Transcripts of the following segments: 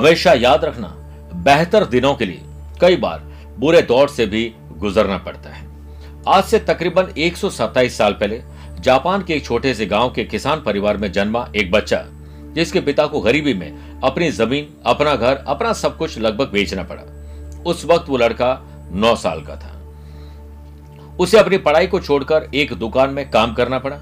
हमेशा याद रखना, बेहतर दिनों के लिए कई बार बुरे दौर से भी गुजरना पड़ता है। आज से तकरीबन एक साल पहले जापान के एक छोटे से गाँव के किसान परिवार में जन्मा एक बच्चा, जिसके पिता को गरीबी में अपनी ज़मीन, अपना घर, अपना सब कुछ लगभग बेचना पड़ा। उस वक्त वो लड़का नौ साल का था। उसे अपनी पढ़ाई को छोड़कर एक दुकान में काम करना पड़ा।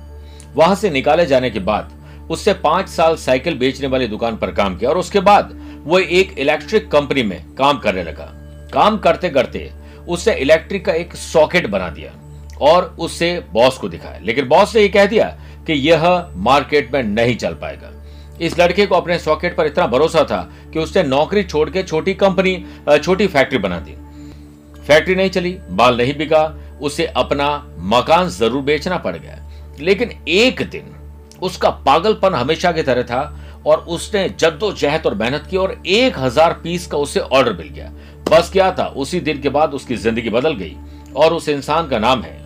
वहाँ से निकाले जाने के बाद उससे पाँच साल साइकिल बेचने वाली दुकान पर काम किया और उसके बाद वो एक इलेक्ट्रिक कंपनी में काम करने लगा। काम करते करते उससे इलेक्ट्रिक का एक सॉकेट बना दिया और उससे बॉस को दिखाया। लेकिन बॉस ने यह कह दिया कि यह मार्केट में नहीं चल पाएगा। इस लड़के को अपने सॉकेट पर इतना भरोसा था कि उसने नौकरी छोड़ के छोटी कंपनी छोटी फैक्ट्री बना दी। फैक्ट्री नहीं चली, बाल नहीं बिका, उसे अपना मकान ज़रूर बेचना पड़ गया। लेकिन एक दिन उसका पागलपन हमेशा की तरह था और उसने जद्दोजहद और मेहनत की और एक हज़ार पीस का उसे ऑर्डर मिल गया। बस क्या था, उसी दिन के बाद उसकी ज़िंदगी बदल गई और उस इंसान का नाम है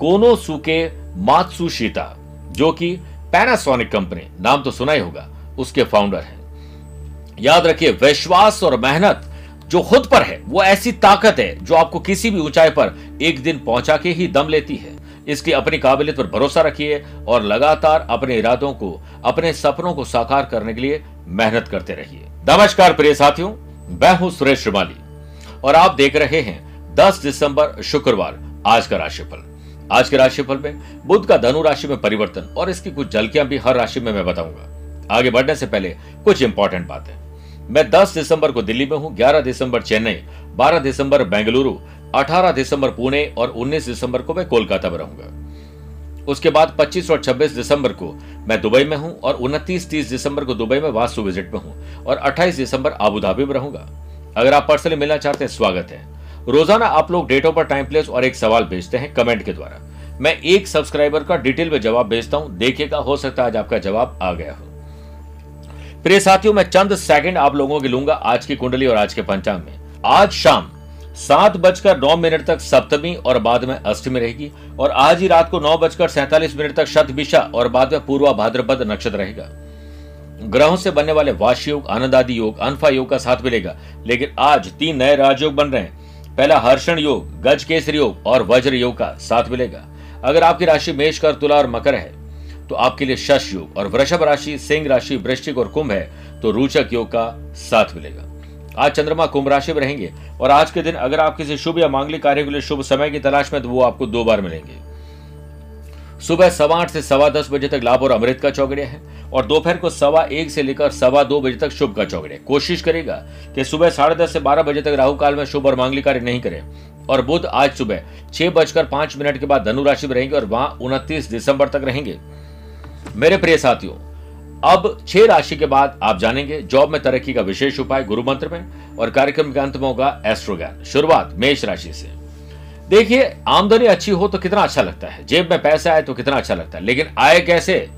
कोनो सुके मात्सुशिता, जो कि पैनासोनिक कंपनी नाम तो सुना ही होगा, उसके फाउंडर हैं। याद रखिए, विश्वास और मेहनत जो खुद पर है, वो ऐसी ताकत है जो आपको किसी भी ऊंचाई पर एक दिन पहुँचा के ही दम लेती है। इसकी अपनी काबिलियत पर भरोसा रखिए और लगातार अपने इरादों को, अपने सपनों को साकार करने के लिए मेहनत करते रहिए। नमस्कार प्रिय साथियों, मैं हूँ सुरेश श्रीमाली और आप देख रहे हैं 10 दिसंबर शुक्रवार, आज का राशिफल। आज के राशिफल में बुद्ध का धनु राशि में परिवर्तन और इसकी कुछ झलकियाँ भी हर राशि में मैं बताऊँगा। आगे बढ़ने से पहले कुछ इंपॉर्टेंट बातें। मैं 10 दिसंबर को दिल्ली में हूँ 11 दिसंबर चेन्नई 12 दिसंबर बेंगलुरु 18 दिसंबर पुणे और 19 दिसंबर को मैं कोलकाता में रहूँगा। उसके बाद 25 और 26 दिसंबर को मैं दुबई में हूँ और 29 30 दिसंबर को दुबई में वास्तु विज़िट में हूँ और 28 दिसंबर आबू धाबी में रहूँगा। अगर आप पर्सनली मिलना चाहते हैं, स्वागत है। रोज़ाना आप लोग डेट पर टाइम प्लेस और एक सवाल भेजते हैं कमेंट के द्वारा। मैं एक सब्सक्राइबर का डिटेल में जवाब भेजता हूँ। देखिएगा, हो सकता है आज आपका जवाब आ गया हो। प्रिय साथियों, मैं चंद सेकंड आप लोगों के लूँगा आज की कुंडली और आज के पंचांग में। आज शाम सात बजकर नौ मिनट तक सप्तमी और बाद में अष्टमी रहेगी और आज ही रात को नौ बजकर सैंतालीस मिनट तक शतभिषा और बाद में पूर्वा भाद्रपद नक्षत्र रहेगा। ग्रहों से बनने वाले वाश योग आनंद आदि योग, अनफा योग का साथ मिलेगा। लेकिन आज तीन नए राजयोग बन रहे हैं। पहला हर्षण योग गज केसरी योग और वज्र योग का साथ मिलेगा। अगर आपकी राशि मेष कर तुला और मकर है तो आपके लिए शश योग और वृषभ राशि, सिंह राशि, वृश्चिक और कुंभ है तो रोचक योग का साथ मिलेगा। आज चंद्रमा कुंभ राशि में रहेंगे और आज के दिन अगर आप किसी शुभ या मांगलिक कार्य के लिए शुभ समय की तलाश में तो वो आपको दो बार मिलेंगे। सुबह सवा आठ से सवा दस बजे तक लाभ और अमृत का चौगड़िया है और दोपहर को सवा एक से लेकर सवा दो बजे तक शुभ का चौगड़िया कोशिश करेगा कि सुबह साढ़े दस से बारह बजे तक राहु काल में शुभ और मांगलिक कार्य नहीं करें और बुध आज सुबह छह बजकर पाँच मिनट के बाद धनु राशि में रहेंगे और वहाँ उनतीस दिसंबर तक रहेंगे। मेरे प्रिय साथियों अब छह राशि के बाद आप जानेंगे, जॉब में तरक्की का विशेष उपाय गुरु मंत्र में और कार्यक्रम के अंत में होगा एस्ट्रो ज्ञान शुरुआत मेष राशि से। देखिए, आमदनी अच्छी हो तो कितना अच्छा लगता है। जेब में पैसा आए तो कितना अच्छा लगता है। लेकिन आए कैसे?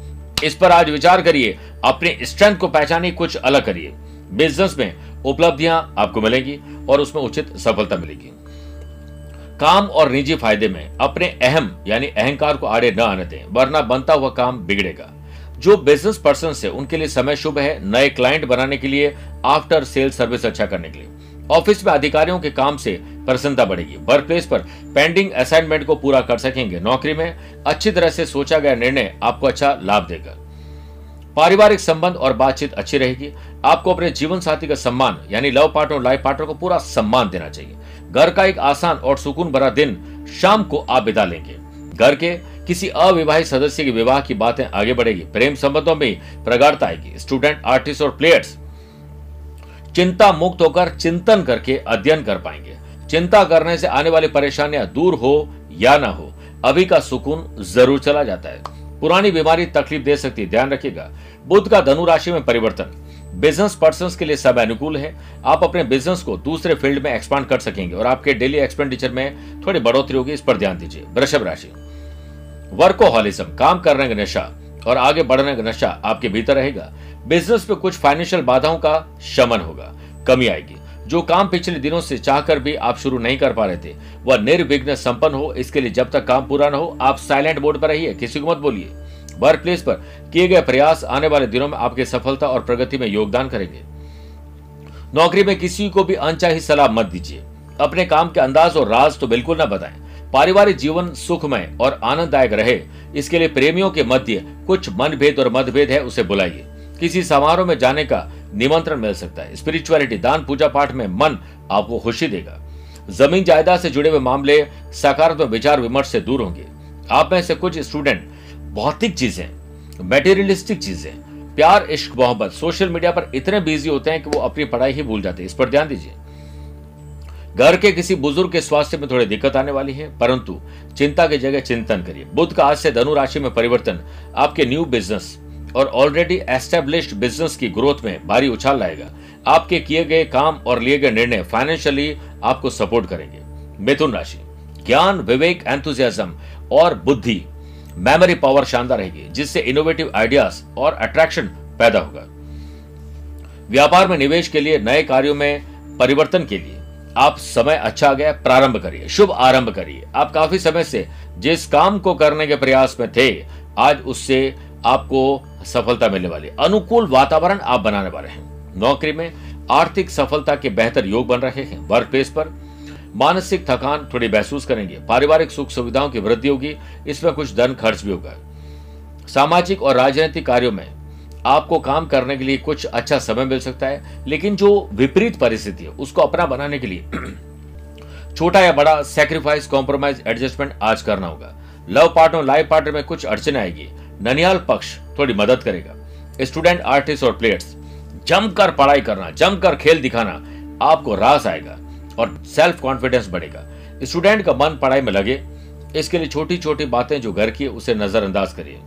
इस पर आज विचार करिए। अपने स्ट्रेंथ को पहचानिए, कुछ अलग करिए। बिज़नेस में उपलब्धियाँ आपको मिलेंगी और उसमें उचित सफलता मिलेगी। काम और निजी फ़ायदे में अपने अहम, यानी अहंकार को आड़े न आने दें, वरना बनता हुआ काम बिगड़ेगा। जो बिज़नेस पर्सन है, उनके लिए समय शुभ है, नए क्लाइंट बनाने के लिए आफ्टर सेल सर्विस अच्छा करने के लिए। ऑफ़िस में अधिकारियों के काम से प्रसन्नता बढ़ेगी। वर्क प्लेस पर पेंडिंग असाइनमेंट को पूरा कर सकेंगे। नौकरी में अच्छी तरह से सोचा गया निर्णय आपको अच्छा लाभ देगा। पारिवारिक संबंध और बातचीत अच्छी रहेगी। आपको अपने जीवन साथी का सम्मान, यानी लव पार्टनर और लाइफ पार्टनर को पूरा सम्मान देना चाहिए। घर का एक आसान और सुकून भरा दिन शाम को आप बिता लेंगे। घर के किसी अविवाहित सदस्य के विवाह की बातें आगे बढ़ेगी। प्रेम संबंधों में प्रगाढ़ता आएगी। स्टूडेंट आर्टिस्ट और प्लेयर्स चिंता मुक्त होकर चिंतन करके अध्ययन कर पाएँगे। चिंता करने से आने वाली परेशानियाँ दूर हो या ना हो, अभी का सुकून ज़रूर चला जाता है। पुरानी बीमारी तकलीफ़ दे सकती है, ध्यान रखिएगा। बुद्ध का धनु राशि में परिवर्तन। बिज़नेस पर्सन के लिए सब अनुकूल है। आप अपने बिज़नेस को दूसरे फ़ील्ड में एक्सपांड कर सकेंगे और आपके डेली एक्सपेंडिचर में थोड़ी बढ़ोतरी होगी, इस पर ध्यान दीजिए। वृषभ राशि। वर्कोहॉलिज्म, काम करने का नशा और आगे बढ़ने का नशा आपके भीतर रहेगा। बिज़नेस पे कुछ फाइनेंशियल बाधाओं का शमन होगा, कमी आएगी। जो काम पिछले दिनों से चाहकर भी आप शुरू नहीं कर पा रहे थे, वह निर्विघ्न संपन्न हो, इसके लिए जब तक काम पूरा न हो, आप साइलेंट मोड पर रहिए, किसी को मत बोलिए। वर्क प्लेस पर किए गए प्रयास आने वाले दिनों में आपकी सफलता और प्रगति में योगदान करेंगे। नौकरी में किसी को भी अनचाही सलाह मत दीजिए। अपने काम के अंदाज और राज तो बिल्कुल ना बताएँ। पारिवारिक जीवन सुखमय और आनंददायक रहे। इसके लिए प्रेमियों के मध्य कुछ मनभेद और मतभेद है, उसे बुलाइए। किसी समारोह में जाने का निमंत्रण मिल सकता है। स्पिरिचुअलिटी, दान, पूजा पाठ में मन आपको खुशी देगा। ज़मीन जायदाद से जुड़े हुए मामले सकारात्मक विचार विमर्श से दूर होंगे। आप में से कुछ स्टूडेंट भौतिक चीज़ें, मेटेरियलिस्टिक चीज़ें, प्यार, इश्क, मोहब्बत, सोशल मीडिया पर इतने बिज़ी होते हैं कि वो अपनी पढ़ाई ही भूल जाते हैं। इस पर ध्यान दीजिए। घर के किसी बुज़ुर्ग के स्वास्थ्य में थोड़ी दिक्कत आने वाली है, परंतु चिंता की जगह चिंतन करिए। बुद्ध का आज से धनु राशि में परिवर्तन आपके न्यू बिज़नेस और ऑलरेडी एस्टेब्लिश्ड बिज़नेस की ग्रोथ में भारी उछाल लाएगा। आपके किए गए काम और लिए गए निर्णय फाइनेंशियली आपको सपोर्ट करेंगे। मिथुन राशि, ज्ञान, विवेक एंथुजियाज्म और बुद्धि मेमोरी पावर शानदार रहेगी, जिससे इनोवेटिव आइडियाज़ और अट्रैक्शन पैदा होगा। व्यापार में निवेश के लिए नए कार्यों में परिवर्तन के लिए आप समय अच्छा गया, प्रारंभ करिए, शुभ आरंभ करिए। आप काफ़ी समय से जिस काम को करने के प्रयास में थे, आज उससे आपको सफलता मिलने वाली अनुकूल वातावरण आप बनाने वाले हैं। नौकरी में आर्थिक सफलता के बेहतर योग बन रहे हैं। वर्क प्लेस पर मानसिक थकान थोड़ी महसूस करेंगे। पारिवारिक सुख सुविधाओं की वृद्धि होगी। इसमें कुछ धन खर्च भी होगा। सामाजिक और राजनीतिक कार्यों में आपको काम करने के लिए कुछ अच्छा समय मिल सकता है, लेकिन जो विपरीत परिस्थिति है, उसको अपना बनाने के लिए छोटा या बड़ा सेक्रीफाइस कॉम्प्रोमाइज एडजस्टमेंट आज करना होगा। लव पार्टनर लाइफ पार्टनर में कुछ अड़चन आएगी। ननियाल पक्ष थोड़ी मदद करेगा। स्टूडेंट आर्टिस्ट और प्लेयर्स जमकर पढ़ाई करना, जमकर खेल दिखाना आपको रास आएगा और सेल्फ कॉन्फिडेंस बढ़ेगा। स्टूडेंट का मन पढ़ाई में लगे, इसके लिए छोटी छोटी बातें जो घर की उसे नजरअंदाज करिए।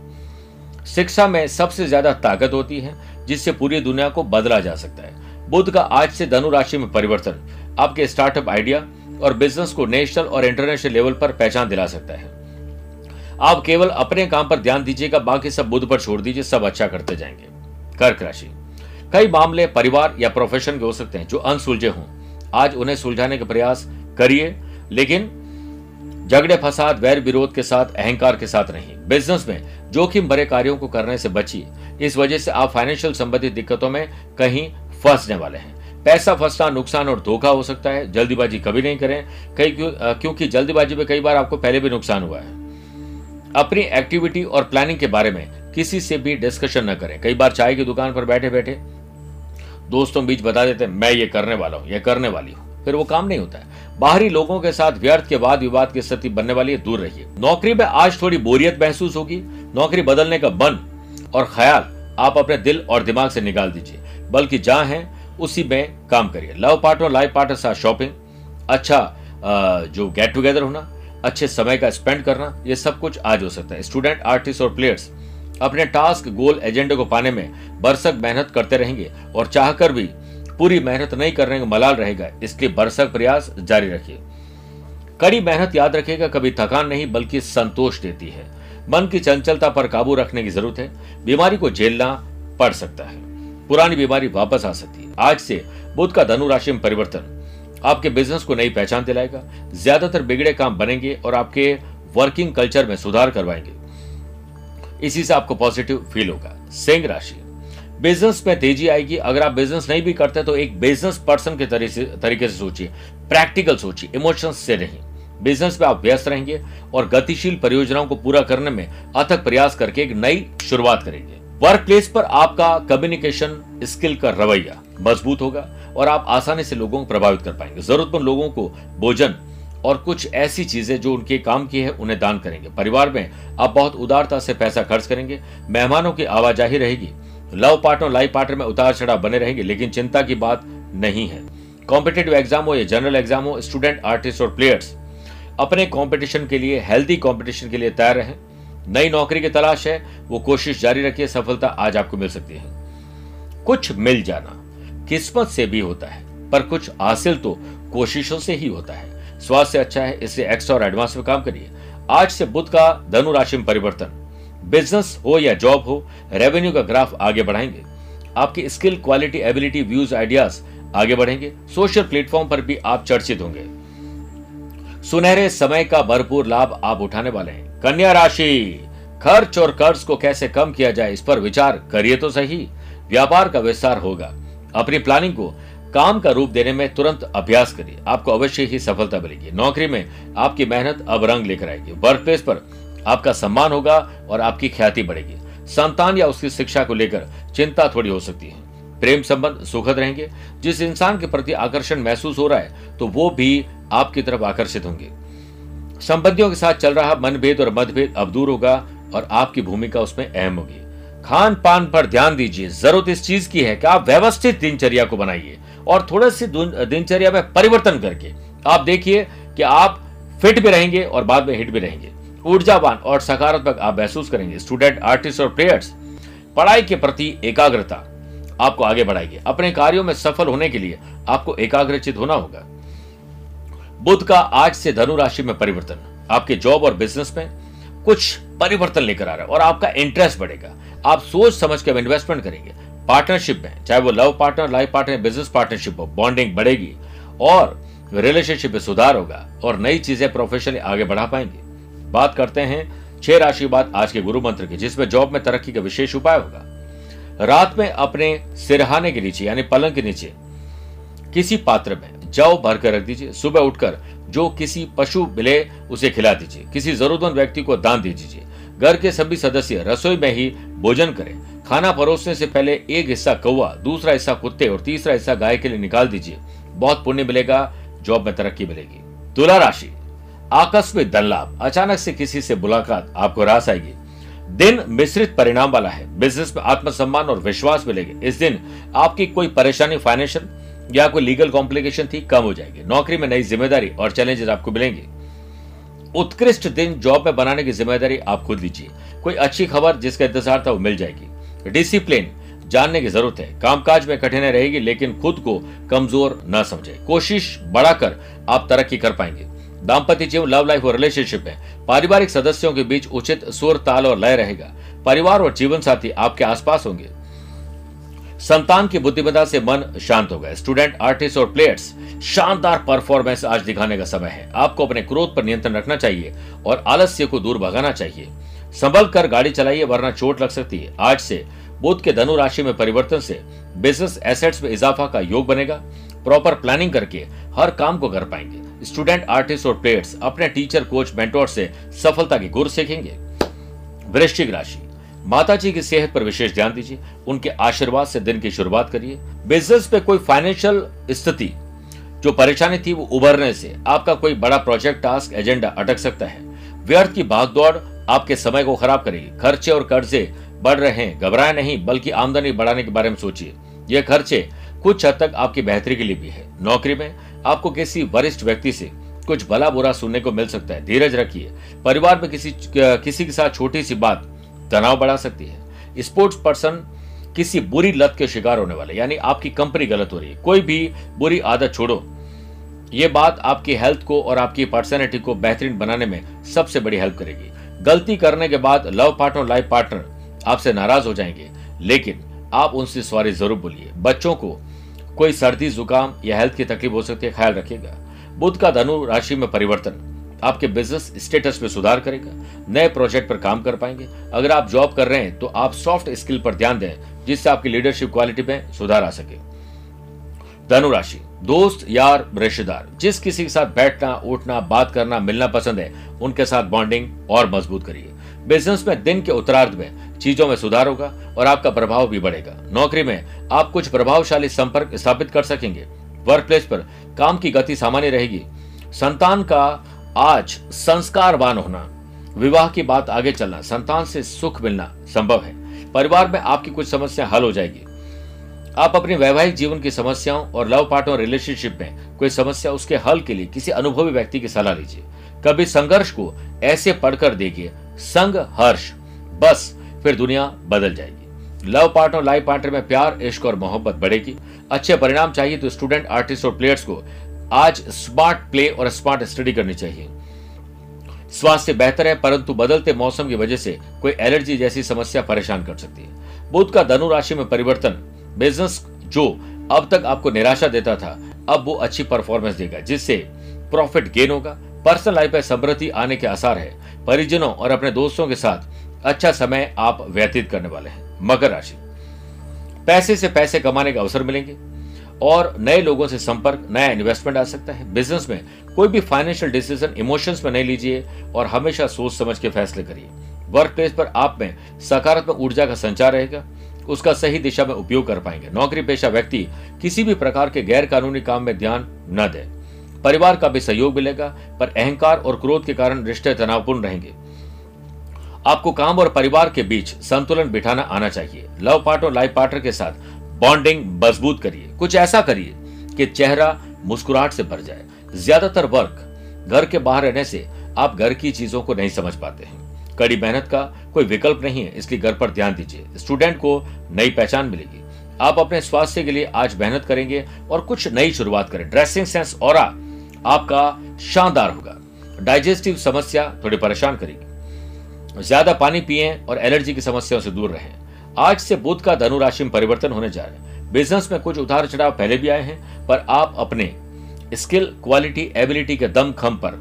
शिक्षा में सबसे ज़्यादा ताकत होती है, जिससे पूरी दुनिया को बदला जा सकता है। बुद्ध का आज से धनु राशि में परिवर्तन, आपके स्टार्टअप आइडिया और बिज़नेस को नेशनल और इंटरनेशनल लेवल पर पहचान दिला सकता है। आप केवल अपने काम पर ध्यान दीजिएगा, बाकी सब बुद्ध पर छोड़ दीजिए, सब अच्छा करते जाएँगे। कर्क राशि। कई मामले परिवार या प्रोफेशन के हो सकते हैं, जो अनसुलझे हों। आज उन्हें सुलझाने के प्रयास करिए, लेकिन झगड़े, फसाद वैर विरोध के साथ, अहंकार के साथ नहीं। बिज़नेस में जोखिम भरे कार्यों को करने से बचिए। इस वजह से आप फाइनेंशियल संबंधित दिक्कतों में कहीं फंसने वाले हैं। पैसा फंसना, नुकसान और धोखा हो सकता है। जल्दीबाजी कभी नहीं करें। कई क्योंकि जल्दीबाजी में कई बार आपको पहले भी नुकसान हुआ है। अपनी एक्टिविटी और प्लानिंग के बारे में किसी से भी डिस्कशन न करें। कई बार चाय की दुकान पर बैठे बैठे दोस्तों बीच बता देते हैं, मैं ये करने वाला हूँ, ये करने वाली हूँ। फिर वो काम नहीं होता है। बाहरी लोगों के साथ व्यर्थ के वाद विवाद की स्थिति बनने वाली है, दूर रहिए। नौकरी में आज थोड़ी बोरियत महसूस होगी। नौकरी बदलने का मन और ख्याल आप अपने दिल और दिमाग से निकाल दीजिए। बल्कि जहाँ है, उसी में काम करिए। लव पार्टनर, लाइफ पार्टनर साथ शॉपिंग। अच्छा जो गेट टुगेदर होना, अच्छे समय का स्पेंड करना, ये सब कुछ आज हो सकता है। स्टूडेंट आर्टिस्ट और प्लेयर्स अपने टास्क गोल एजेंडे को पाने में बरसक मेहनत करते रहेंगे और चाहकर भी पूरी मेहनत नहीं करने का मलाल रहेगा। इसलिए बरसक प्रयास जारी रखिए। कड़ी मेहनत याद रखेगा कभी थकान नहीं, बल्कि संतोष देती है। मन की चंचलता पर काबू रखने की ज़रूरत है। बीमारी को झेलना पड़ सकता है। पुरानी बीमारी वापस आ सकती है। आज से बुद्ध का धनु राशि में परिवर्तन। आपके बिज़नेस को नई पहचान दिलाएगा। ज़्यादातर बिगड़े काम बनेंगे और आपके वर्किंग कल्चर में सुधार करवाएँगे। इसी से आपको पॉजिटिव फील होगा। सिंह राशि। बिज़नेस में तेज़ी आएगी। अगर आप बिज़नेस नहीं भी करते तो एक बिज़नेस पर्सन के तरीके से सोचिए। प्रैक्टिकल सोचिए। इमोशंस से नहीं। बिज़नेस में आप व्यस्त रहेंगे और गतिशील परियोजनाओं को पूरा करने में अथक प्रयास करके एक नई शुरुआत करेंगे। वर्क प्लेस पर आपका कम्युनिकेशन स्किल का रवैया मज़बूत होगा और आप आसानी से लोगों को प्रभावित कर पाएँगे। जरूरतमंद लोगों को भोजन और कुछ ऐसी चीज़ें जो उनके काम की है, उन्हें दान करेंगे। परिवार में आप बहुत उदारता से पैसा खर्च करेंगे। मेहमानों की आवाजाही रहेगी। लव पार्टनर लाइफ पार्टनर में उतार चढ़ाव बने रहेंगे, लेकिन चिंता की बात नहीं है। कॉम्पिटेटिव एग्ज़ाम हो या जनरल एग्ज़ाम हो स्टूडेंट आर्टिस्ट और प्लेयर्स अपने कंपटीशन के लिए हेल्थी कंपटीशन के लिए तैयार रहें। नई नौकरी की तलाश है, वो कोशिश जारी रखिए, सफलता आज आपको मिल सकती है। कुछ मिल जाना, किस्मत से भी होता है, पर कुछ हासिल तो कोशिशों से ही होता है। स्वास्थ्य अच्छा है, इसलिए एक्स्ट्रा और एडवांस में काम करिए। आज से बुद्ध का धनु राशि में परिवर्तन। बिज़नेस हो या जॉब हो रेवेन्यू का ग्राफ आगे बढ़ाएँगे। आपकी skill quality ability views ideas आगे बढ़ेंगे। सोशल प्लेटफॉर्म पर भी आप चर्चित होंगे। सुनहरे समय का भरपूर लाभ आप उठाने वाले हैं। कन्या राशि, खर्च और कर्ज को कैसे कम किया जाए, इस पर विचार करिए तो सही। व्यापार का विस्तार होगा। अपनी प्लानिंग को काम का रूप देने में तुरंत अभ्यास करिए। आपको अवश्य ही सफलता मिलेगी। नौकरी में आपकी मेहनत अब रंग लेकर आएगी। वर्क प्लेस पर आपका सम्मान होगा और आपकी ख्याति बढ़ेगी। संतान या उसकी शिक्षा को लेकर चिंता थोड़ी हो सकती है। प्रेम संबंध सुखद रहेंगे। जिस इंसान के प्रति आकर्षण महसूस हो रहा है तो वो भी आपकी तरफ़ आकर्षित होंगे। संबंधियों के साथ चल रहा मनभेद और मतभेद अब दूर होगा और आपकी भूमिका उसमें अहम होगी। खान पान पर ध्यान दीजिए। ज़रूरत इस चीज़ की है कि आप व्यवस्थित दिनचर्या को बनाइए और थोड़ा सी दिनचर्या में परिवर्तन करके। आप देखिए कि आप फिट भी रहेंगे और बाद में हिट भी रहेंगे। ऊर्जावान और सकारात्मक आप महसूस करेंगे। स्टूडेंट आर्टिस्ट और प्लेयर्स पढ़ाई के प्रति एकाग्रता। आपको आगे बढ़ाएगी। अपने कार्यों में सफल होने के लिए आपको एकाग्रचित होना होगा। बुद्ध का आज से धनु राशि में परिवर्तन। आपके जॉब और बिज़नेस में कुछ परिवर्तन लेकर आ रहा है और आपका इंटरेस्ट बढ़ेगा। आप सोच समझ के इन्वेस्टमेंट करेंगे। पार्टनरशिप में, चाहे वो love partner life partner business partnership हो बॉन्डिंग बढ़ेगी और रिलेशनशिप में सुधार होगा और नई चीज़ें प्रोफेशनली आगे बढ़ा पाएँगे। बात करते हैं छह राशि बाद आज के गुरु मंत्र की, जिसमें जॉब में तरक्की का विशेष उपाय होगा। रात में अपने सिरहाने के नीचे, यानी पलंग के नीचे, किसी पात्र में जौ भर कर रख दीजिए। सुबह उठकर जो किसी पशु मिले, उसे खिला दीजिए। किसी जरूरतमंद व्यक्ति को दान दे दीजिए। घर के सभी सदस्य रसोई में ही भोजन करें। खाना परोसने से पहले एक हिस्सा कौआ दूसरा हिस्सा कुत्ते और तीसरा हिस्सा गाय के लिए निकाल दीजिए। बहुत पुण्य मिलेगा, जॉब में तरक्की मिलेगी। तुला राशि। आकस्मिक धन लाभ। अचानक से किसी से मुलाकात आपको रास आएगी। दिन मिश्रित परिणाम वाला है। बिज़नेस में आत्मसम्मान और विश्वास मिलेगा। इस दिन आपकी कोई परेशानी फाइनेंशियल या कोई लीगल कॉम्प्लिकेशन थी, कम हो जाएगी। नौकरी में नई ज़िम्मेदारी और चैलेंजेस आपको मिलेंगे। उत्कृष्ट दिन जॉब में बनाने की ज़िम्मेदारी आप खुद लीजिए। कोई अच्छी खबर जिसका इंतज़ार था वो मिल जाएगी। डिसिप्लिन जानने की ज़रूरत है। कामकाज में कठिनाई रहेगी, लेकिन खुद को कमज़ोर न समझे। कोशिश बढ़ाकर आप तरक्की कर पाएँगे। दाम्पत्य जीवन लव लाइफ और रिलेशनशिप में पारिवारिक सदस्यों के बीच उचित सुर, ताल और लय रहेगा। परिवार और जीवन साथी आपके आसपास होंगे। संतान की बुद्धिमत्ता से मन शांत होगा। स्टूडेंट आर्टिस्ट और प्लेयर्स शानदार परफॉर्मेंस आज दिखाने का समय है। आपको अपने क्रोध पर नियंत्रण रखना चाहिए और आलस्य को दूर भगाना चाहिए। संभल कर गाड़ी चलाइए, वरना चोट लग सकती है। आज से बुद्ध के धनु राशि में परिवर्तन से बिज़नेस एसेट्स में इजाफा का योग बनेगा। प्रॉपर प्लानिंग करके हर काम को कर पाएँगे। स्टूडेंट, आर्टिस्ट और प्लेयर्स अपने टीचर, कोच, मेंटोर से सफलता के गुर सीखेंगे। वृश्चिक राशि। माता जी की सेहत पर विशेष ध्यान दीजिए। उनके आशीर्वाद से दिन की शुरुआत करिए। बिज़नेस पे कोई फाइनेंशियल स्थिति जो परेशानी थी, वो उभरने से आपका कोई बड़ा प्रोजेक्ट, टास्क, एजेंडा अटक सकता है। व्यर्थ की भागदौड़ आपके समय को खराब करेगी। खर्चे और कर्जे बढ़ रहे हैं। घबराए नहीं, बल्कि आमदनी बढ़ाने के बारे में सोचिए। ये खर्चे कुछ हद तक आपकी बेहतरी के लिए भी है। नौकरी में आपको किसी वरिष्ठ व्यक्ति से कुछ भला बुरा सुनने को मिल सकता है। धीरज रखिए। परिवार में किसी किसी के साथ छोटी सी बात तनाव बढ़ा सकती है। स्पोर्ट्स पर्सन किसी बुरी लत के शिकार होने वाले, यानी आपकी कंपनी गलत हो रही है। कोई भी बुरी आदत छोड़ो। ये बात आपकी हेल्थ को और आपकी पर्सनैलिटी को बेहतरीन बनाने में सबसे बड़ी हेल्प करेगी। गलती करने के बाद लव पार्टनर, लाइफ पार्टनर आपसे नाराज़ हो जाएँगे, लेकिन आप उनसे सॉरी ज़रूर बोलिए। बच्चों को कोई सर्दी, जुकाम या हेल्थ की तकलीफ़ हो सकती है, ख्याल रखिएगा। बुद्ध का धनु राशि में परिवर्तन। आपके बिज़नेस स्टेटस में सुधार करेगा, नए प्रोजेक्ट पर काम कर पाएँगे। अगर आप जॉब कर रहे हैं तो आप सॉफ्ट स्किल पर ध्यान दें, जिससे आपकी लीडरशिप क्वालिटी में सुधार आ सके। धनुराशि दोस्त, यार, रिश्तेदार, जिस किसी के साथ बैठना, उठना, बात करना, मिलना पसंद है, उनके साथ बॉन्डिंग और मज़बूत करिए। बिज़नेस में दिन के उत्तरार्ध में चीज़ों में सुधार होगा और आपका प्रभाव भी बढ़ेगा। नौकरी में आप कुछ प्रभावशाली संपर्क स्थापित कर सकेंगे। वर्क प्लेस पर काम की गति सामान्य रहेगी। संतान का आज संस्कारवान होना, विवाह की बात आगे चलना, संतान से सुख मिलना संभव है। परिवार में आपकी कुछ समस्या हल हो जाएगी। आप अपने वैवाहिक जीवन की समस्याओं और लव पार्टनर रिलेशनशिप में कोई समस्या उसके हल के लिए किसी अनुभवी व्यक्ति की सलाह लीजिए। कभी संघर्ष को ऐसे पढ़कर देखिए। संग हर्ष। बस, फिर दुनिया बदल जाएगी। लव पार्टनर लाइफ पार्टनर में प्यार, इश्क और मोहब्बत बढ़ेगी। अच्छे परिणाम चाहिए तो स्टूडेंट, आर्टिस्ट और प्लेयर्स को आज स्मार्ट प्ले और स्मार्ट स्टडी करनी चाहिए। स्वास्थ्य बेहतर है, परंतु बदलते मौसम की वजह से कोई एलर्जी जैसी समस्या परेशान कर सकती है। बुद्ध का धनु राशि में परिवर्तन। बिज़नेस जो अब तक आपको निराशा देता था, अब वो अच्छी परफॉर्मेंस देगा, जिससे प्रॉफिट गेन होगा पर्सनल लाइफ में समृद्धि आने के आसार है। परिजनों और अपने दोस्तों के साथ अच्छा समय आप व्यतीत करने वाले हैं। मकर राशि। पैसे से पैसे कमाने के अवसर मिलेंगे और नए लोगों से संपर्क, नया इन्वेस्टमेंट आ सकता है। बिज़नेस में कोई भी फाइनेंशियल डिसीज़न इमोशंस में नहीं लीजिए और हमेशा सोच समझ के फैसले करिए। वर्क प्लेस पर आप में सकारात्मक ऊर्जा का संचार रहेगा। उसका सही दिशा में उपयोग कर पाएँगे। नौकरी पेशा व्यक्ति किसी भी प्रकार के गैर कानूनी काम में ध्यान न दे। परिवार का भी सहयोग मिलेगा, पर अहंकार और क्रोध के कारण रिश्ते तनावपूर्ण रहेंगे। आपको काम और परिवार के बीच संतुलन बिठाना आना चाहिए। लव पार्टनर लाइफ पार्टनर के साथ बॉन्डिंग मज़बूत करिए। कुछ ऐसा करिए कि चेहरा मुस्कुराहट से भर जाए। ज़्यादातर वर्क घर के बाहर रहने से आप घर की चीज़ों को नहीं समझ पाते हैं। कड़ी मेहनत का कोई विकल्प नहीं है, इसलिए घर पर ध्यान दीजिए। स्टूडेंट को नई पहचान मिलेगी। आप अपने स्वास्थ्य के लिए आज मेहनत करेंगे और कुछ नई शुरुआत करें। ड्रेसिंग सेंस और आपका शानदार होगा। डाइजेस्टिव समस्या थोड़ी परेशान करेगी। ज़्यादा पानी पिए और एलर्जी की समस्याओं से दूर रहें। आज से बुध का धनु राशि में परिवर्तन होने जा रहे हैं। बिज़नेस में कुछ उतार चढ़ाव पहले भी आए हैं, पर आप अपने स्किल, क्वालिटी, एबिलिटी के दम खम पर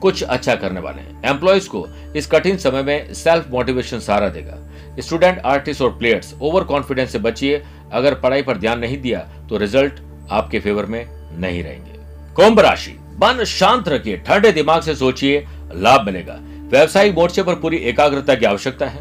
कुछ अच्छा करने वाले हैं। एम्प्लॉयज़ को इस कठिन समय में सेल्फ मोटिवेशन सहारा देगा। स्टूडेंट आर्टिस्ट और प्लेयर्स ओवर कॉन्फिडेंस से बचिए। अगर पढ़ाई पर ध्यान नहीं दिया तो रिज़ल्ट आपके फेवर में नहीं रहेंगे। कुंभ राशि। मन शांत रखिए, ठंडे दिमाग से सोचिए, लाभ मिलेगा। व्यवसायिक मोर्चे पर पूरी एकाग्रता की आवश्यकता है।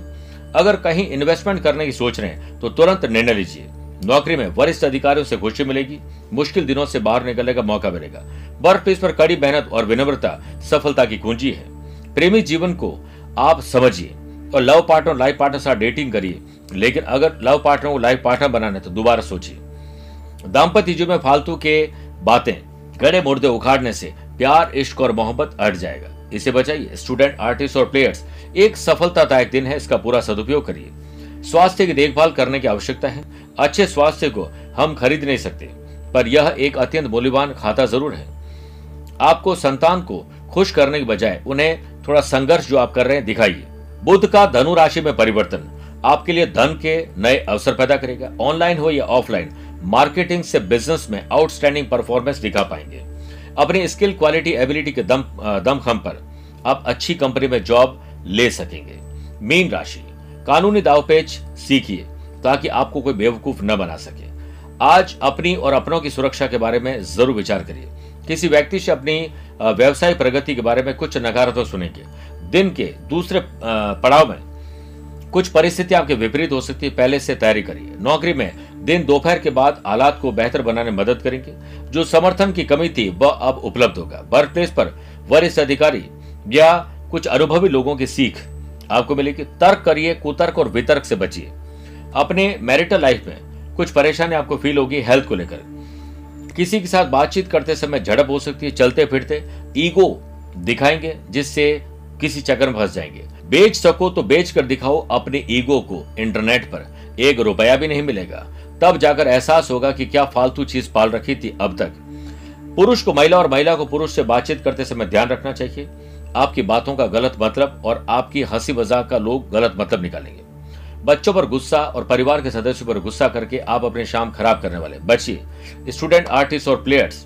अगर कहीं इन्वेस्टमेंट करने की सोच रहे हैं तो तुरंत निर्णय लीजिए। नौकरी में वरिष्ठ अधिकारियों से खुशी मिलेगी, मुश्किल दिनों से बाहर निकलने का मौका मिलेगा। वर्क पर कड़ी मेहनत और विनम्रता, सफलता की कुंजी है। प्रेमी जीवन को आप समझिए और लव पार्टनर, लाइफ पार्टनर साथ डेटिंग करिए। लेकिन अगर लव पार्टनर को लाइफ पार्टनर बनाना तो दोबारा सोचिए। दाम्पत्य जीवन में फालतू के बातें गड़े मुर्दे उखाड़ने से प्यार, इश्क और मोहब्बत अट जाएगा। इसे बचाइए स्टूडेंट आर्टिस्ट और प्लेयर्स एक सफलतादायक दिन है, इसका पूरा सदुपयोग करिए। स्वास्थ्य की देखभाल करने की आवश्यकता है। अच्छे स्वास्थ्य को हम खरीद नहीं सकते, पर यह एक अत्यंत मूल्यवान खाता ज़रूर है। आपको संतान को खुश करने के बजाय उन्हें थोड़ा संघर्ष जो आप कर रहे हैं, दिखाइए। बुद्ध का धनु राशि में परिवर्तन आपके लिए धन के नए अवसर पैदा करेगा ऑनलाइन हो या ऑफलाइन मार्केटिंग से बिज़नेस में आउटस्टैंडिंग परफॉर्मेंस दिखा पाएँगे। अपनी स्किल, क्वालिटी, एबिलिटी के दम दमखम पर आप अच्छी कंपनी में जॉब ले सकेंगे। मीन राशि, कानूनी दावपेच सीखिए ताकि आपको कोई बेवकूफ़ न बना सके। आज अपनी और अपनों की सुरक्षा के बारे में ज़रूर विचार करिए। किसी व्यक्ति से अपनी व्यवसाय प्रगति के बारे में कुछ नकारात्मक सुनेंगे। दिन के दूसरे पड़ाव में कुछ परिस्थितियाँ आपके विपरीत हो सकती है, पहले से तैयारी करिए। नौकरी में दिन दोपहर के बाद हालात को बेहतर बनाने में मदद करेंगे। जो समर्थन की कमी थी, वह अब उपलब्ध होगा। वर्क प्लेस पर वरिष्ठ अधिकारी या कुछ अनुभवी लोगों की सीख आपको मिलेगी। तर्क करिए, कुतर्क और वितर्क से बचिए। अपने मैरिटल लाइफ में कुछ परेशानी आपको फील होगी हेल्थ को लेकर। किसी के साथ बातचीत करते समय झड़प हो सकती है चलते फिरते ईगो दिखाएँगे, जिससे किसी चक्कर में फंस जाएँगे। बेच सको तो बेच कर दिखाओ अपने ईगो को इंटरनेट पर। एक रुपया भी नहीं मिलेगा। तब जाकर एहसास होगा कि क्या फालतू चीज़ पाल रखी थी अब तक। पुरुष को महिला और महिला को पुरुष से बातचीत करते समय ध्यान रखना चाहिए। आपकी बातों का गलत मतलब और आपकी हँसी मज़ाक का लोग गलत मतलब निकालेंगे। बच्चों पर गुस्सा और परिवार के सदस्यों पर गुस्सा करके आप अपने शाम खराब करने वाले। बचिए, स्टूडेंट आर्टिस्ट और प्लेयर्स,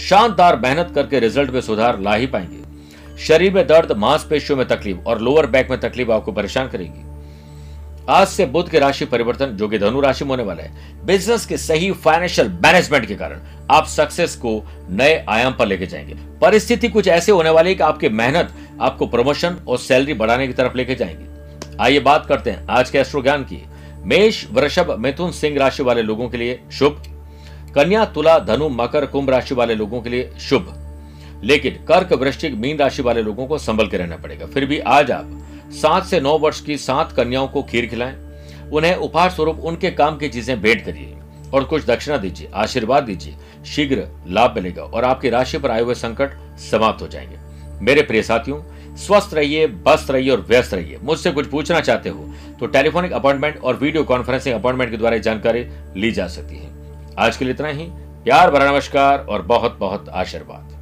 शानदार मेहनत करके रिज़ल्ट में सुधार ला ही पाएँगे। शरीर में दर्द, मांसपेशियों में तकलीफ़ और लोअर बैक में तकलीफ़ आपको परेशान करेगी। आज से बुद्ध के राशि परिवर्तन, जो कि धनु राशि में होने वाला है। बिज़नेस के सही फाइनेंशियल मैनेजमेंट के कारण आप सक्सेस को नए आयाम पर लेके जाएँगे। परिस्थिति कुछ ऐसे होने वाली है कि आपकी मेहनत, आपको प्रमोशन और सैलरी बढ़ाने की तरफ़ लेके जाएँगे। आइए बात करते हैं आज के एस्ट्रो ज्ञान की। मेष, वृषभ, मिथुन सिंह राशि वाले लोगों के लिए शुभ। कन्या, तुला, धनु, मकर, कुंभ राशि वाले लोगों के लिए शुभ। लेकिन कर्क वृश्चिक मीन राशि वाले लोगों को संभल के रहना पड़ेगा। फिर भी आज आप सात से नौ वर्ष की सात कन्याओं को खीर खिलाएँ। उन्हें उपहार स्वरूप उनके काम की चीज़ें भेंट करिए और कुछ दक्षिणा दीजिए, आशीर्वाद दीजिए, शीघ्र लाभ मिलेगा और आपकी राशि पर आए हुए संकट समाप्त हो जाएँगे। मेरे प्रिय साथियों, स्वस्थ रहिए बस्त रहिए और व्यस्त रहिए। मुझसे कुछ पूछना चाहते हो तो टेलीफोनिक अपॉइंटमेंट और वीडियो कॉन्फ्रेंसिंग अपॉइंटमेंट के द्वारा जानकारी ली जा सकती है। आज के लिए इतना ही। प्यार भरा नमस्कार और बहुत बहुत आशीर्वाद।